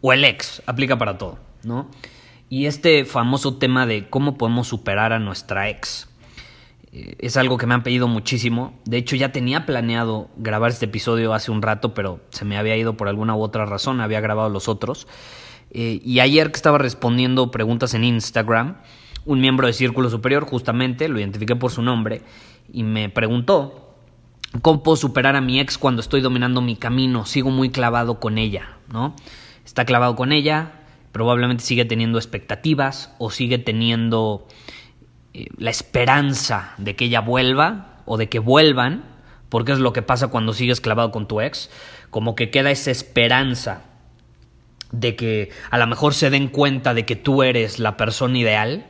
o el ex, aplica para todo, ¿no? Y este famoso tema de cómo podemos superar a nuestra ex eh, es algo que me han pedido muchísimo. De hecho, ya tenía planeado grabar este episodio hace un rato, pero se me había ido por alguna u otra razón, había grabado los otros. Eh, y ayer que estaba respondiendo preguntas en Instagram, un miembro de Círculo Superior, justamente, lo identifiqué por su nombre, y me preguntó, ¿cómo puedo superar a mi ex cuando estoy dominando mi camino? Sigo muy clavado con ella, ¿no? Está clavado con ella, probablemente sigue teniendo expectativas o sigue teniendo eh, la esperanza de que ella vuelva o de que vuelvan, porque es lo que pasa cuando sigues clavado con tu ex, como que queda esa esperanza de que a lo mejor se den cuenta de que tú eres la persona ideal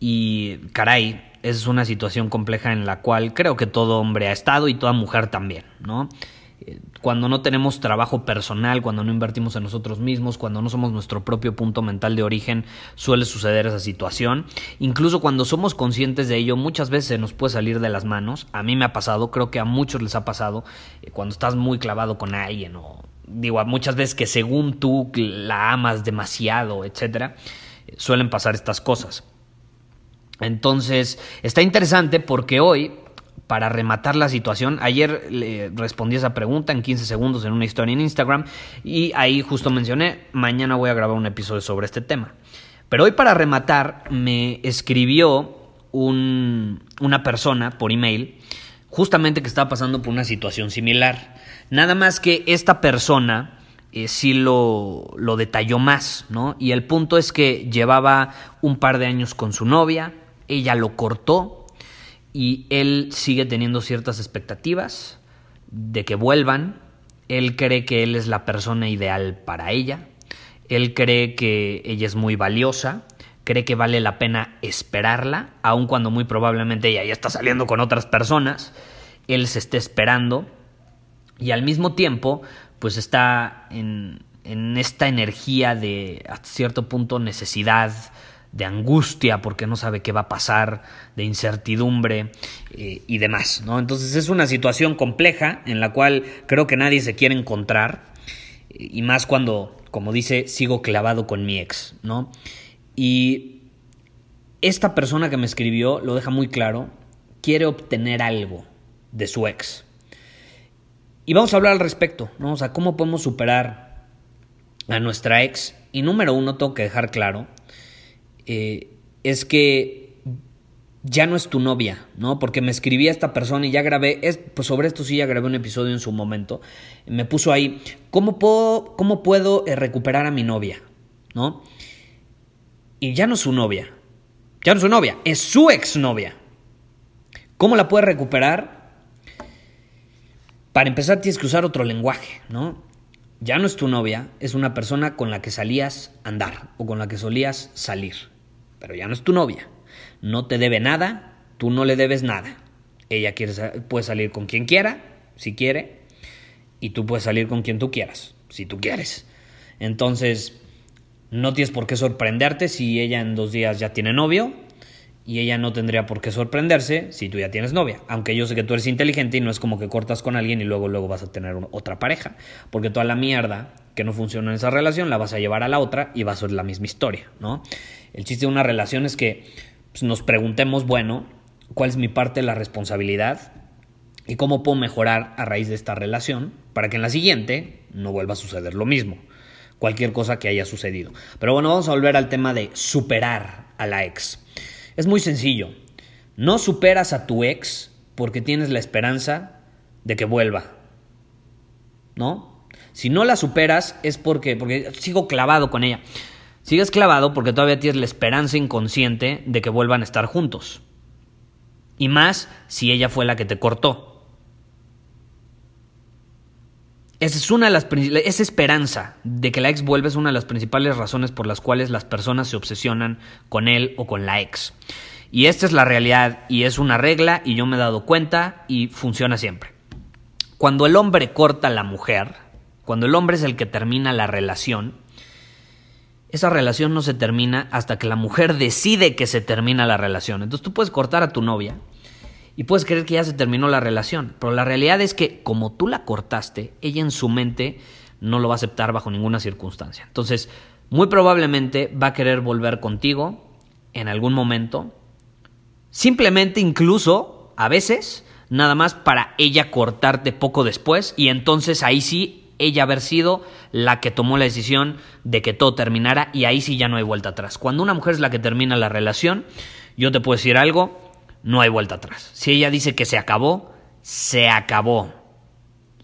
y caray, es una situación compleja en la cual creo que todo hombre ha estado y toda mujer también, ¿no? Cuando no tenemos trabajo personal, cuando no invertimos en nosotros mismos, cuando no somos nuestro propio punto mental de origen, suele suceder esa situación. Incluso cuando somos conscientes de ello, muchas veces nos puede salir de las manos. A mí me ha pasado, creo que a muchos les ha pasado, eh, cuando estás muy clavado con alguien o digo, muchas veces que según tú la amas demasiado, etcétera, suelen pasar estas cosas. Entonces, está interesante porque hoy para rematar la situación, ayer le respondí esa pregunta en 15 segundos en una historia en Instagram y ahí justo mencioné, mañana voy a grabar un episodio sobre este tema. Pero hoy para rematar me escribió una persona por email justamente que estaba pasando por una situación similar. Nada más que esta persona eh, sí lo, lo detalló más, ¿no? Y el punto es que llevaba un par de años con su novia, ella lo cortó, y él sigue teniendo ciertas expectativas de que vuelvan. Él cree que él es la persona ideal para ella. Él cree que ella es muy valiosa. Cree que vale la pena esperarla, aun cuando muy probablemente ella ya está saliendo con otras personas. Él se está esperando y al mismo tiempo, pues está en, en esta energía de, a cierto punto, necesidad, de angustia porque no sabe qué va a pasar, de incertidumbre eh, y demás, ¿no? Entonces es una situación compleja en la cual creo que nadie se quiere encontrar y más cuando, como dice, sigo clavado con mi ex, ¿no? Y esta persona que me escribió lo deja muy claro, quiere obtener algo de su ex. Y vamos a hablar al respecto, ¿no? O ¿cómo podemos superar a nuestra ex? Y número uno, tengo que dejar claro eh, es que ya no es tu novia, ¿no? Porque me escribía esta persona y ya grabé, es, pues sobre esto sí ya grabé un episodio en su momento. Me puso ahí, ¿cómo puedo, eh, recuperar a mi novia? ¿No? Y ya no es su novia, ya no es su novia, es su exnovia. ¿Cómo la puede recuperar? Para empezar tienes que usar otro lenguaje, ¿no? Ya no es tu novia, es una persona con la que salías andar o con la que solías salir pero ya no es tu novia. No te debe nada, tú no le debes nada. Ella quiere, puede salir con quien quiera, si quiere, y tú puedes salir con quien tú quieras, si tú quieres. Entonces, no tienes por qué sorprenderte si ella en dos días ya tiene novio, y ella no tendría por qué sorprenderse si tú ya tienes novia. Aunque yo sé que tú eres inteligente y no es como que cortas con alguien y luego luego vas a tener otra pareja, porque toda la mierda que no funciona en esa relación la vas a llevar a la otra y va a ser la misma historia, ¿no? El chiste de una relación es que pues, nos preguntemos, bueno, ¿cuál es mi parte de la responsabilidad? ¿Y cómo puedo mejorar a raíz de esta relación para que en la siguiente no vuelva a suceder lo mismo? cualquier cosa que haya sucedido. Pero bueno, vamos a volver al tema de superar a la ex. Es muy sencillo. No superas a tu ex porque tienes la esperanza de que vuelva. ¿No? Si no la superas es porque, porque sigo clavado con ella. Sigues clavado porque todavía tienes la esperanza inconsciente de que vuelvan a estar juntos. Y más si ella fue la que te cortó. Esa es una de las esa esperanza de que la ex vuelva es una de las principales razones por las cuales las personas se obsesionan con él o con la ex. Y esta es la realidad y es una regla y yo me he dado cuenta y funciona siempre. Cuando el hombre corta a la mujer, cuando el hombre es el que termina la relación, esa relación no se termina hasta que la mujer decide que se termina la relación. Entonces tú puedes cortar a tu novia y puedes creer que ya se terminó la relación, pero la realidad es que como tú la cortaste, ella en su mente no lo va a aceptar bajo ninguna circunstancia. Entonces, muy probablemente va a querer volver contigo en algún momento, simplemente incluso a veces nada más para ella cortarte poco después y entonces ahí sí ella haber sido la que tomó la decisión de que todo terminara y ahí sí ya no hay vuelta atrás. Cuando una mujer es la que termina la relación, yo te puedo decir algo, no hay vuelta atrás. Si ella dice que se acabó, se acabó.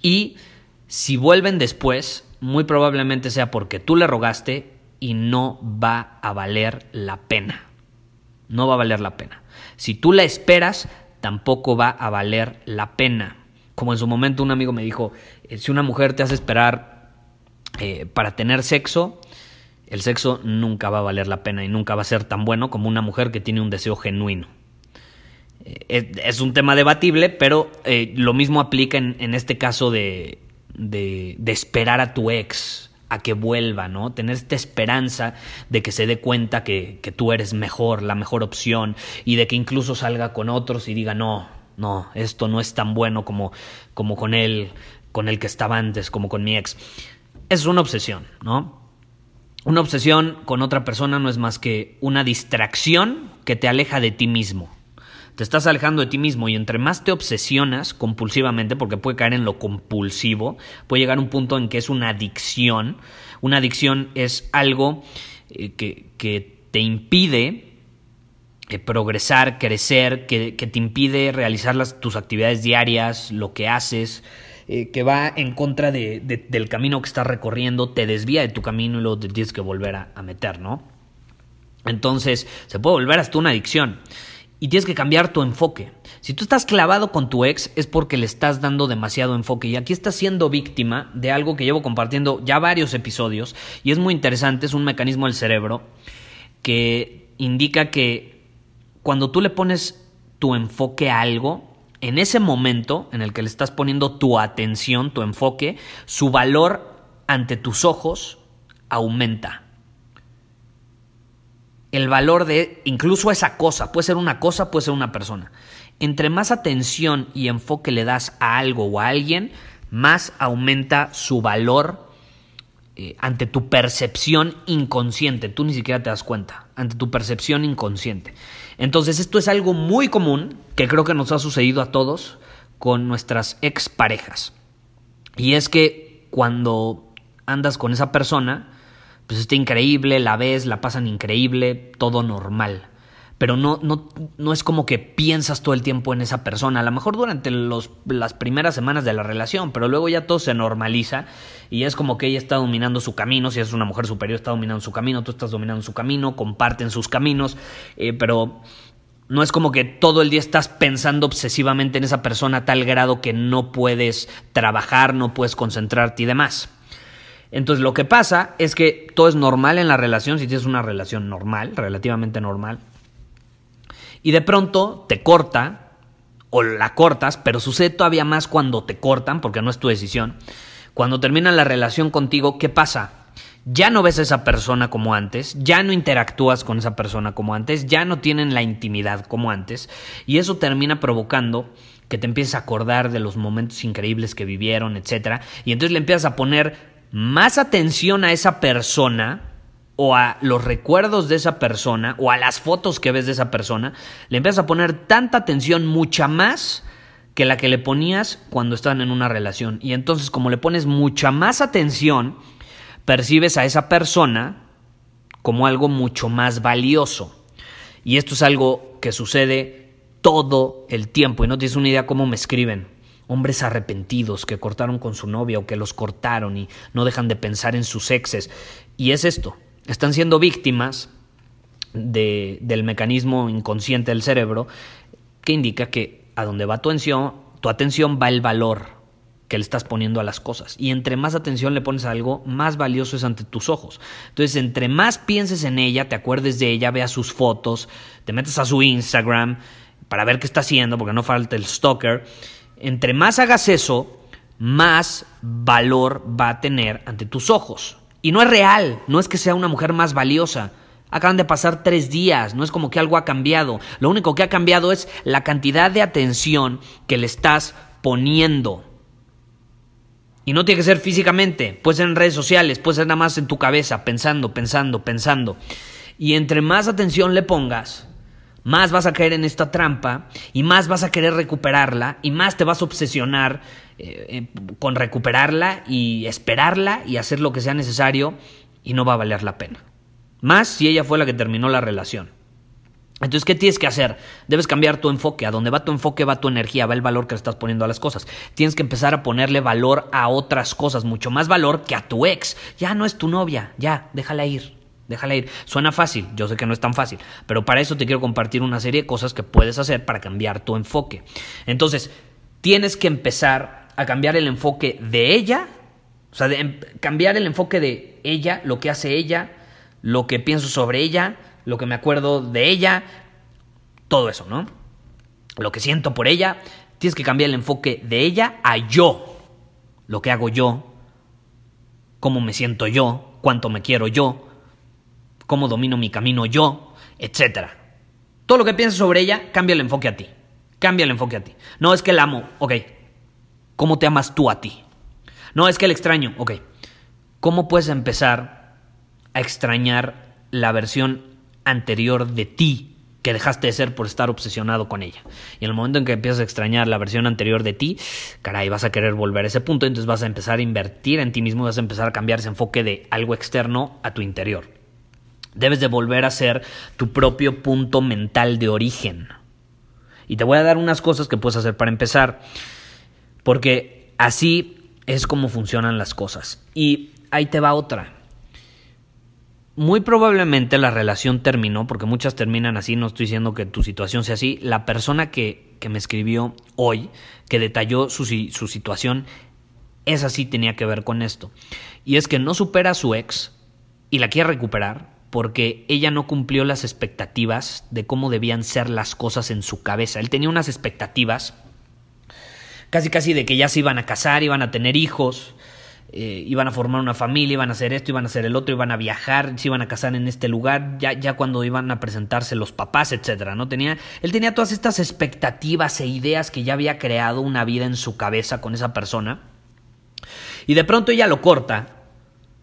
Y si vuelven después, muy probablemente sea porque tú le rogaste y no va a valer la pena. No va a valer la pena. Si tú la esperas, tampoco va a valer la pena. Como en su momento un amigo me dijo, eh, si una mujer te hace esperar eh, para tener sexo, el sexo nunca va a valer la pena y nunca va a ser tan bueno como una mujer que tiene un deseo genuino. Eh, es, un tema debatible, pero lo mismo aplica en, este caso de, de, esperar a tu ex a que vuelva, ¿no? Tener esta esperanza de que se dé cuenta que, que tú eres mejor, la mejor opción, y de que incluso salga con otros y diga, no, no, esto no es tan bueno como, como con él, con el que estaba antes, como con mi ex. Es una obsesión, ¿no? Una obsesión con otra persona no es más que una distracción que te aleja de ti mismo. Te estás alejando de ti mismo y entre más te obsesionas compulsivamente, porque puede caer en lo compulsivo, puede llegar a un punto en que es una adicción. Una adicción es algo eh, que, que te impide eh, progresar, crecer, que, te impide realizar las, tus actividades diarias, lo que haces, eh, que va en contra de, del camino que estás recorriendo, te desvía de tu camino y luego te tienes que volver a, meter, ¿no? Entonces, se puede volver hasta una adicción. Y tienes que cambiar tu enfoque. Si tú estás clavado con tu ex es porque le estás dando demasiado enfoque. Y aquí estás siendo víctima de algo que llevo compartiendo ya varios episodios. Y es muy interesante, es un mecanismo del cerebro que indica que cuando tú le pones tu enfoque a algo, en ese momento en el que le estás poniendo tu atención, tu enfoque, su valor ante tus ojos aumenta. El valor de incluso esa cosa, puede ser una cosa, puede ser una persona. Entre más atención y enfoque le das a algo o a alguien, más aumenta su valor eh, ante tu percepción inconsciente. Tú ni siquiera te das cuenta, ante tu percepción inconsciente. Entonces esto es algo muy común que creo que nos ha sucedido a todos con nuestras exparejas. Y es que cuando andas con esa persona, pues está increíble, la ves, la pasan increíble, todo normal pero no, no, no es como que piensas todo el tiempo en esa persona. A lo mejor durante los, las primeras semanas de la relación, pero luego ya todo se normaliza y es como que ella está dominando su camino. Si es una mujer superior, está dominando su camino, tú estás dominando su camino, comparten sus caminos, eh, pero no es como que todo el día estás pensando obsesivamente en esa persona a tal grado que no puedes trabajar, no puedes concentrarte y demás. Entonces lo que pasa es que todo es normal en la relación, si tienes una relación normal, relativamente normal, y de pronto te corta o la cortas, pero sucede todavía más cuando te cortan, porque no es tu decisión. Cuando termina la relación contigo, ¿qué pasa? Ya no ves a esa persona como antes, ya no interactúas con esa persona como antes, ya no tienen la intimidad como antes, y eso termina provocando que te empieces a acordar de los momentos increíbles que vivieron, etc. Y entonces le empiezas a poner más atención a esa persona o a los recuerdos de esa persona o a las fotos que ves de esa persona, le empiezas a poner tanta atención, mucha más que la que le ponías cuando estaban en una relación. Y entonces como le pones mucha más atención, percibes a esa persona como algo mucho más valioso. Y esto es algo que sucede todo el tiempo y no tienes una idea cómo me escriben. Hombres arrepentidos que cortaron con su novia o que los cortaron y no dejan de pensar en sus exes. Y es esto, están siendo víctimas de, del mecanismo inconsciente del cerebro que indica que a donde va tu atención, tu atención va el valor que le estás poniendo a las cosas. Y entre más atención le pones a algo, más valioso es ante tus ojos. Entonces, entre más pienses en ella, te acuerdes de ella, veas sus fotos, te metes a su Instagram para ver qué está haciendo, porque no falta el stalker. Entre más hagas eso, más valor va a tener ante tus ojos. Y no es real, no es que sea una mujer más valiosa. Acaban de pasar tres días, no es como que algo ha cambiado. Lo único que ha cambiado es la cantidad de atención que le estás poniendo. Y no tiene que ser físicamente, puede ser en redes sociales, puede ser nada más en tu cabeza, pensando, pensando, pensando. Y entre más atención le pongas, más vas a caer en esta trampa y más vas a querer recuperarla y más te vas a obsesionar eh, eh, con recuperarla y esperarla y hacer lo que sea necesario y no va a valer la pena. Más si ella fue la que terminó la relación. Entonces, ¿qué tienes que hacer? Debes cambiar tu enfoque. A donde va tu enfoque va tu energía, va el valor que le estás poniendo a las cosas. Tienes que empezar a ponerle valor a otras cosas, mucho más valor que a tu ex. Ya no es tu novia, ya, déjala ir. Déjala ir. Suena fácil, yo sé que no es tan fácil, pero para eso te quiero compartir una serie de cosas que puedes hacer para cambiar tu enfoque. Entonces, tienes que empezar a cambiar el enfoque de ella, o sea, de em, cambiar el enfoque de ella, lo que hace ella, lo que pienso sobre ella, lo que me acuerdo de ella, todo eso, ¿no? Lo que siento por ella, tienes que cambiar el enfoque de ella a yo, lo que hago yo, cómo me siento yo, cuánto me quiero yo, cómo domino mi camino yo, etc. Todo lo que piensas sobre ella, cambia el enfoque a ti. Cambia el enfoque a ti. No es que la amo, ok. ¿Cómo te amas tú a ti? No es que el extraño, ok. ¿Cómo puedes empezar a extrañar la versión anterior de ti que dejaste de ser por estar obsesionado con ella. Y en el momento en que empiezas a extrañar la versión anterior de ti, caray, vas a querer volver a ese punto, entonces vas a empezar a invertir en ti mismo, vas a empezar a cambiar ese enfoque de algo externo a tu interior. Debes de volver a ser tu propio punto mental de origen. Y te voy a dar unas cosas que puedes hacer para empezar, porque así es como funcionan las cosas. Y ahí te va otra muy probablemente la relación terminó, porque muchas terminan así, no estoy diciendo que tu situación sea así. La persona que, que me escribió hoy, que detalló su, su situación, esa sí tenía que ver con esto. Y es que no supera a su ex y la quiere recuperar porque ella no cumplió las expectativas de cómo debían ser las cosas en su cabeza. Él tenía unas expectativas casi casi de que ya se iban a casar, iban a tener hijos, eh, iban a formar una familia, iban a hacer esto, iban a hacer el otro, iban a viajar, se iban a casar en este lugar, ya, ya cuando iban a presentarse los papás, etcétera, ¿no? Tenía, él tenía todas estas expectativas e ideas que ya había creado una vida en su cabeza con esa persona. Y de pronto ella lo corta.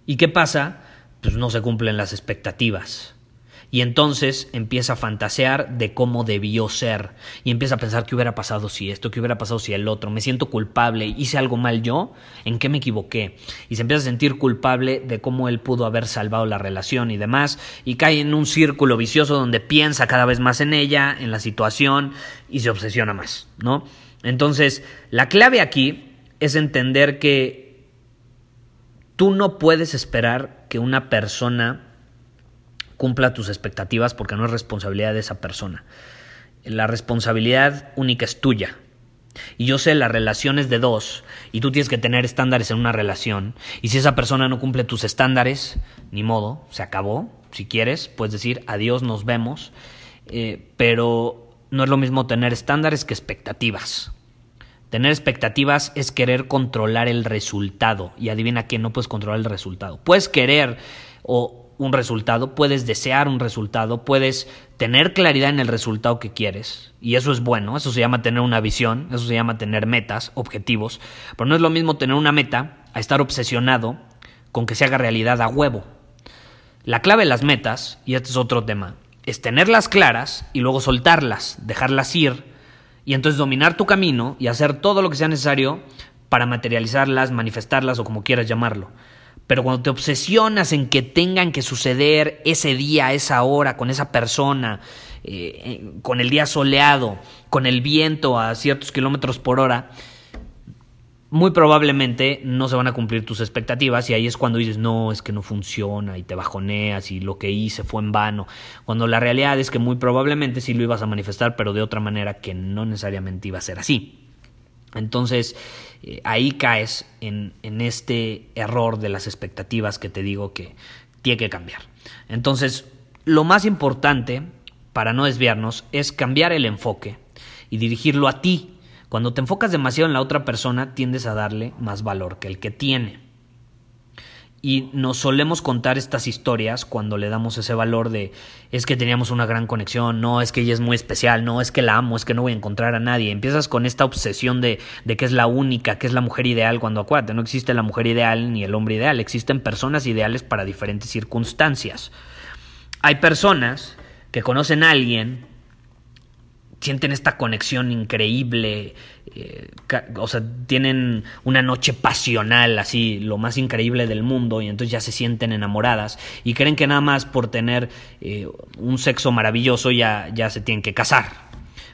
¿Y qué pasa? Pues no se cumplen las expectativas. Y entonces empieza a fantasear de cómo debió ser. Y empieza a pensar qué hubiera pasado si esto, qué hubiera pasado si el otro. Me siento culpable. ¿Hice algo mal yo? ¿En qué me equivoqué? Y se empieza a sentir culpable de cómo él pudo haber salvado la relación y demás. Y cae en un círculo vicioso donde piensa cada vez más en ella, en la situación y se obsesiona más, ¿no? Entonces, la clave aquí es entender que tú no puedes esperar que una persona cumpla tus expectativas porque no es responsabilidad de esa persona. La responsabilidad única es tuya. Y yo sé las relaciones de dos y tú tienes que tener estándares en una relación. Y si esa persona no cumple tus estándares, ni modo, se acabó. Si quieres, puedes decir adiós, nos vemos. Eh, pero no es lo mismo tener estándares que expectativas. Tener expectativas es querer controlar el resultado. Y adivina que no puedes controlar el resultado. Puedes querer o un resultado, puedes desear un resultado, puedes tener claridad en el resultado que quieres, y eso es bueno, eso se llama tener una visión, eso se llama tener metas, objetivos, pero no es lo mismo tener una meta a estar obsesionado con que se haga realidad a huevo. La clave de las metas, y este es otro tema, es tenerlas claras y luego soltarlas, dejarlas ir, y entonces dominar tu camino y hacer todo lo que sea necesario para materializarlas, manifestarlas o como quieras llamarlo. Pero cuando te obsesionas en que tengan que suceder ese día, esa hora, con esa persona, eh, eh, con el día soleado, con el viento a ciertos kilómetros por hora, muy probablemente no se van a cumplir tus expectativas y ahí es cuando dices, no, es que no funciona y te bajoneas y lo que hice fue en vano, cuando la realidad es que muy probablemente sí lo ibas a manifestar, pero de otra manera que no necesariamente iba a ser así. Entonces, eh, ahí caes en, en este error de las expectativas que te digo que tiene que cambiar. Entonces, lo más importante para no desviarnos es cambiar el enfoque y dirigirlo a ti, cuando te enfocas demasiado en la otra persona, tiendes a darle más valor que el que tiene. Y nos solemos contar estas historias cuando le damos ese valor de es que teníamos una gran conexión, no, es que ella es muy especial, no, es que la amo, es que no voy a encontrar a nadie. Empiezas con esta obsesión de, de que es la única, que es la mujer ideal, cuando acuérdate, no existe la mujer ideal ni el hombre ideal, existen personas ideales para diferentes circunstancias. Hay personas que conocen a alguien sienten esta conexión increíble, o sea, tienen una noche pasional, así, lo más increíble del mundo, y entonces ya se sienten enamoradas y creen que nada más por tener eh, un sexo maravilloso ya, ya se tienen que casar.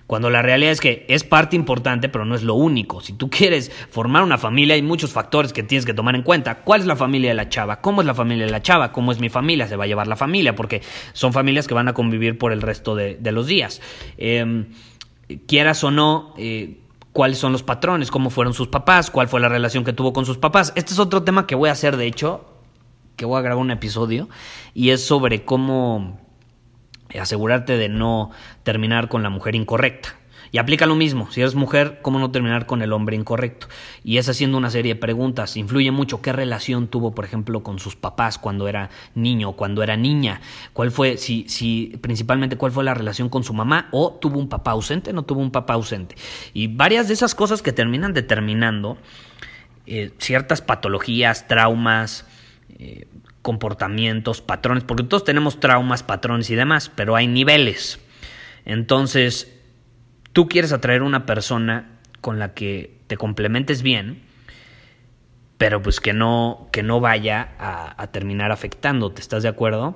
Cuando la realidad es que es parte importante, pero no es lo único. Si tú quieres formar una familia, hay muchos factores que tienes que tomar en cuenta. ¿Cuál es la familia de la chava? ¿Cómo es la familia de la chava? ¿Cómo es mi familia? Se va a llevar la familia, porque son familias que van a convivir por el resto de, los días. Em, quieras o no, eh, cuáles son los patrones, cómo fueron sus papás, cuál fue la relación que tuvo con sus papás. Este es otro tema que voy a hacer, de hecho, que voy a grabar un episodio, y es sobre cómo asegurarte de no terminar con la mujer incorrecta. Y aplica lo mismo, si eres mujer, ¿cómo no terminar con el hombre incorrecto? Y es haciendo una serie de preguntas. Influye mucho qué relación tuvo, por ejemplo, con sus papás cuando era niño, cuando era niña. ¿Cuál fue, si, si, principalmente cuál fue la relación con su mamá? ¿O tuvo un papá ausente? ¿No tuvo un papá ausente? Y varias de esas cosas que terminan determinando eh, ciertas patologías, traumas, eh, comportamientos, patrones, porque todos tenemos traumas, patrones y demás, pero hay niveles. Entonces, tú quieres atraer una persona con la que te complementes bien, pero pues que no, que no vaya a, terminar afectándote, ¿estás de acuerdo?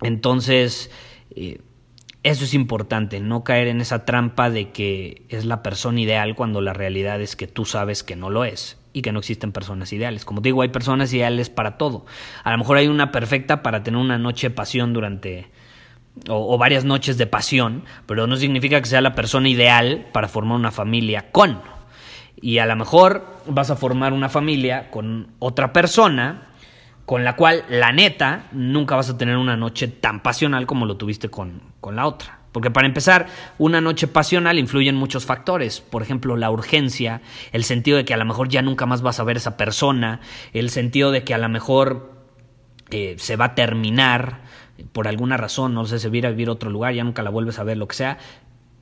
Entonces, eh, eso es importante, no caer en esa trampa de que es la persona ideal cuando la realidad es que tú sabes que no lo es y que no existen personas ideales. Como digo, hay personas ideales para todo. A lo mejor hay una perfecta para tener una noche de pasión durante o, varias noches de pasión, pero no significa que sea la persona ideal para formar una familia con. Y a lo mejor vas a formar una familia con otra persona con la cual, la neta, nunca vas a tener una noche tan pasional como lo tuviste con, con la otra. Porque para empezar, una noche pasional influye en muchos factores. Por ejemplo, la urgencia, el sentido de que a lo mejor ya nunca más vas a ver esa persona, el sentido de que a lo mejor eh, se va a terminar por alguna razón, no sé, se va a ir a vivir a otro lugar, ya nunca la vuelves a ver, lo que sea.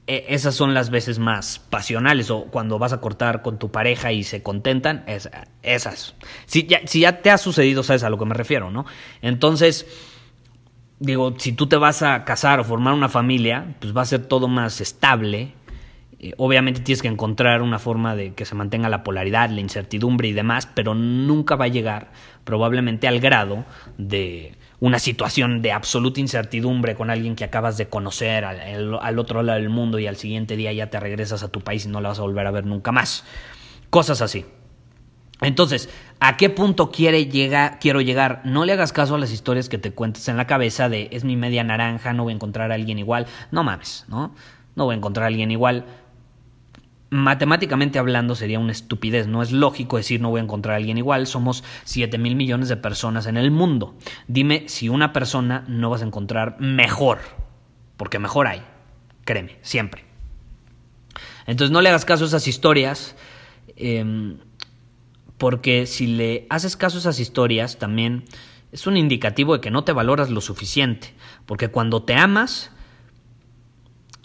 E, esas son las veces más pasionales o cuando vas a cortar con tu pareja y se contentan, esas. Si ya, si ya te ha sucedido, sabes a lo que me refiero, ¿no? Entonces digo, si tú te vas a casar o formar una familia, pues va a ser todo más estable. Eh, obviamente tienes que encontrar una forma de que se mantenga la polaridad, la incertidumbre y demás, pero nunca va a llegar probablemente al grado de una situación de absoluta incertidumbre con alguien que acabas de conocer al, al otro lado del mundo y al siguiente día ya te regresas a tu país y no la vas a volver a ver nunca más. Cosas así. Entonces, ¿a qué punto quiere llegar, quiero llegar? No le hagas caso a las historias que te cuentes en la cabeza de es mi media naranja, no voy a encontrar a alguien igual. No mames, ¿no? No voy a encontrar a alguien igual. Matemáticamente hablando sería una estupidez, no es lógico decir no voy a encontrar a alguien igual, somos 7 mil millones de personas en el mundo. Dime si una persona no vas a encontrar mejor, porque mejor hay, créeme, siempre. Entonces no le hagas caso a esas historias. Eh, porque si le haces caso a esas historias también es un indicativo de que no te valoras lo suficiente, porque cuando te amas,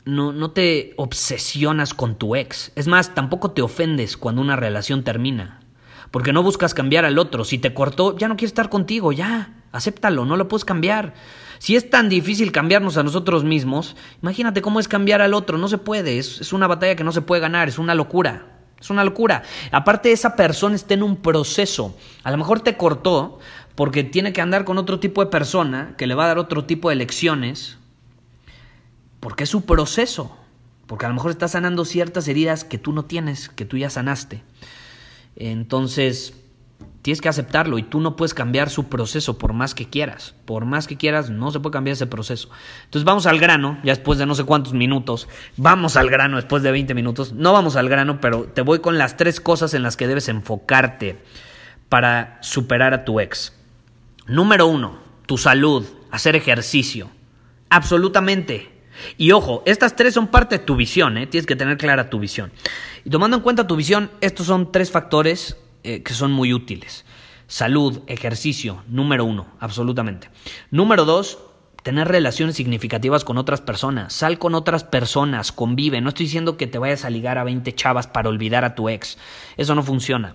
no, no te obsesionas con tu ex, es más, tampoco te ofendes cuando una relación termina, porque no buscas cambiar al otro, si te cortó, ya no quiere estar contigo, ya, acéptalo, no lo puedes cambiar. Si es tan difícil cambiarnos a nosotros mismos, imagínate cómo es cambiar al otro, no se puede, es, es una batalla que no se puede ganar, es una locura. Es una locura. Aparte, esa persona está en un proceso. A lo mejor te cortó, porque tiene que andar con otro tipo de persona que le va a dar otro tipo de lecciones, porque es su proceso, porque a lo mejor está sanando ciertas heridas que tú no tienes, que tú ya sanaste. Entonces, tienes que aceptarlo y tú no puedes cambiar su proceso por más que quieras. Por más que quieras, no se puede cambiar ese proceso. Entonces vamos al grano, ya después de no sé cuántos minutos. Vamos al grano después de 20 minutos. No vamos al grano, pero te voy con las tres cosas en las que debes enfocarte para superar a tu ex. Número uno, tu salud, hacer ejercicio. Absolutamente. Y ojo, estas tres son parte de tu visión, ¿eh? tienes que tener clara tu visión. Y tomando en cuenta tu visión, estos son tres factores eh, que son muy útiles. Salud, ejercicio, número uno, absolutamente. Número dos, tener relaciones significativas con otras personas. Sal con otras personas, convive. No estoy diciendo que te vayas a ligar a 20 chavas para olvidar a tu ex. Eso no funciona.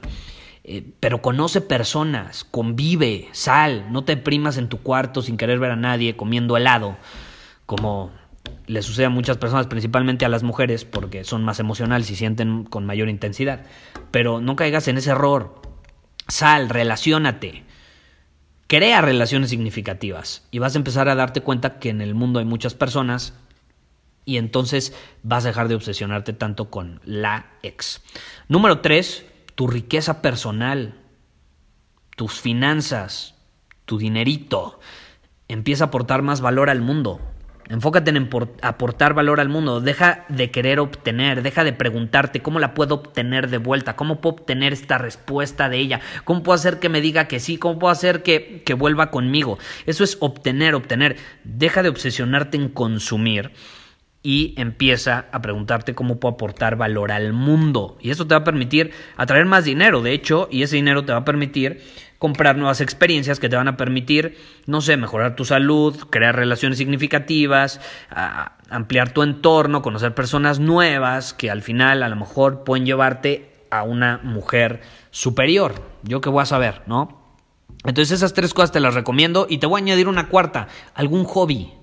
Eh, pero conoce personas, convive, sal, no te primas en tu cuarto sin querer ver a nadie comiendo helado, como le sucede a muchas personas, principalmente a las mujeres, porque son más emocionales y sienten con mayor intensidad. Pero no caigas en ese error. Sal, relacionate. Crea relaciones significativas y vas a empezar a darte cuenta que en el mundo hay muchas personas y entonces vas a dejar de obsesionarte tanto con la ex. Número tres, tu riqueza personal, tus finanzas, tu dinerito. Empieza a aportar más valor al mundo. Enfócate en aportar valor al mundo. Deja de querer obtener. Deja de preguntarte cómo la puedo obtener de vuelta. ¿Cómo puedo obtener esta respuesta de ella? ¿Cómo puedo hacer que me diga que sí? ¿Cómo puedo hacer que, que vuelva conmigo? Eso es obtener, obtener. Deja de obsesionarte en consumir y empieza a preguntarte cómo puedo aportar valor al mundo. Y eso te va a permitir atraer más dinero, de hecho, y ese dinero te va a permitir comprar nuevas experiencias que te van a permitir, no sé, mejorar tu salud, crear relaciones significativas, ampliar tu entorno, conocer personas nuevas que al final a lo mejor pueden llevarte a una mujer superior. Yo qué voy a saber, ¿no? Entonces esas tres cosas te las recomiendo y te voy a añadir una cuarta, algún hobby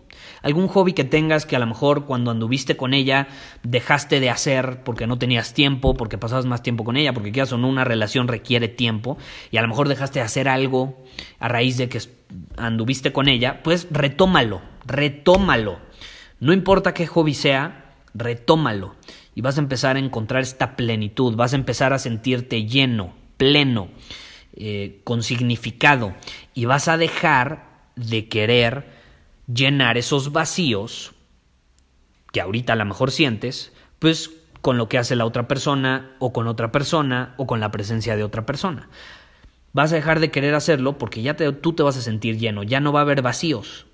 algún hobby que tengas que a lo mejor cuando anduviste con ella dejaste de hacer porque no tenías tiempo, porque pasabas más tiempo con ella, porque quizás o no una relación requiere tiempo y a lo mejor dejaste de hacer algo a raíz de que anduviste con ella, pues retómalo, retómalo. No importa qué hobby sea, retómalo. Y vas a empezar a encontrar esta plenitud, vas a empezar a sentirte lleno, pleno, eh, con significado. Y vas a dejar de querer llenar esos vacíos que ahorita a lo mejor sientes, pues con lo que hace la otra persona o con otra persona o con la presencia de otra persona. Vas a dejar de querer hacerlo porque ya tú te vas a sentir lleno, ya no va a haber vacíos,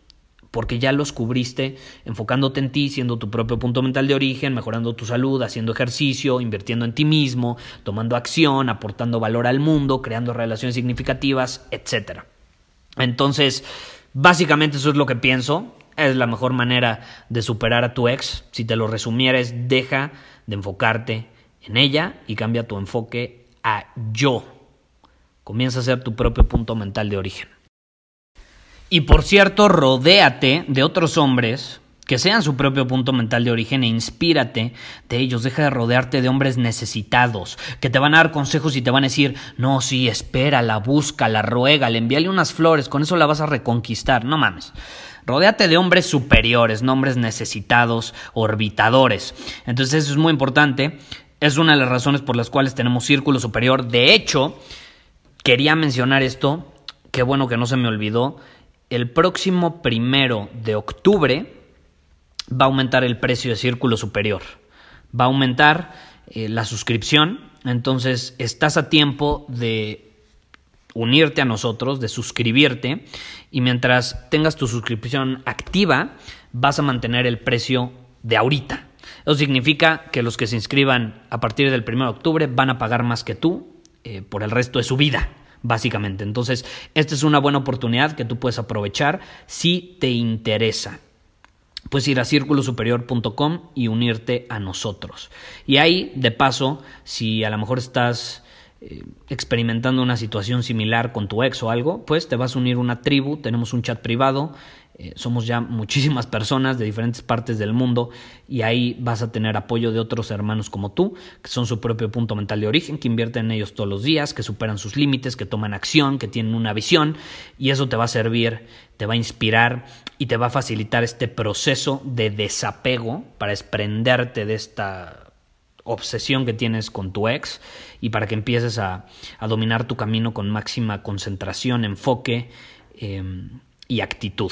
porque ya los cubriste enfocándote en ti, siendo tu propio punto mental de origen, mejorando tu salud, haciendo ejercicio, invirtiendo en ti mismo, tomando acción, aportando valor al mundo, creando relaciones significativas, etc. Entonces, Básicamente eso es lo que pienso. Es la mejor manera de superar a tu ex. Si te lo resumieres, deja de enfocarte en ella y cambia tu enfoque a yo. Comienza a ser tu propio punto mental de origen. Y por cierto, rodéate de otros hombres que sean su propio punto mental de origen e inspírate de ellos. Deja de rodearte de hombres necesitados que te van a dar consejos y te van a decir, no, sí, espérala, búscala, ruégale, envíale unas flores, con eso la vas a reconquistar. No mames. Rodéate de hombres superiores, no hombres necesitados, orbitadores. Entonces eso es muy importante. Es una de las razones por las cuales tenemos círculo superior. De hecho, quería mencionar esto. Qué bueno que no se me olvidó. El próximo primero de octubre va a aumentar el precio de círculo superior, va a aumentar eh, la suscripción, entonces estás a tiempo de unirte a nosotros, de suscribirte y mientras tengas tu suscripción activa vas a mantener el precio de ahorita. Eso significa que los que se inscriban a partir del 1 de octubre van a pagar más que tú eh, por el resto de su vida básicamente. Entonces, esta es una buena oportunidad que tú puedes aprovechar si te interesa puedes ir a círculosuperior.com y unirte a nosotros. Y ahí, de paso, si a lo mejor estás eh, experimentando una situación similar con tu ex o algo, pues te vas a unir a una tribu, tenemos un chat privado, eh, somos ya muchísimas personas de diferentes partes del mundo y ahí vas a tener apoyo de otros hermanos como tú, que son su propio punto mental de origen, que invierten en ellos todos los días, que superan sus límites, que toman acción, que tienen una visión y eso te va a servir, te va a inspirar y te va a facilitar este proceso de desapego para desprenderte de esta obsesión que tienes con tu ex y para que empieces a, dominar tu camino con máxima concentración, enfoque em, y actitud.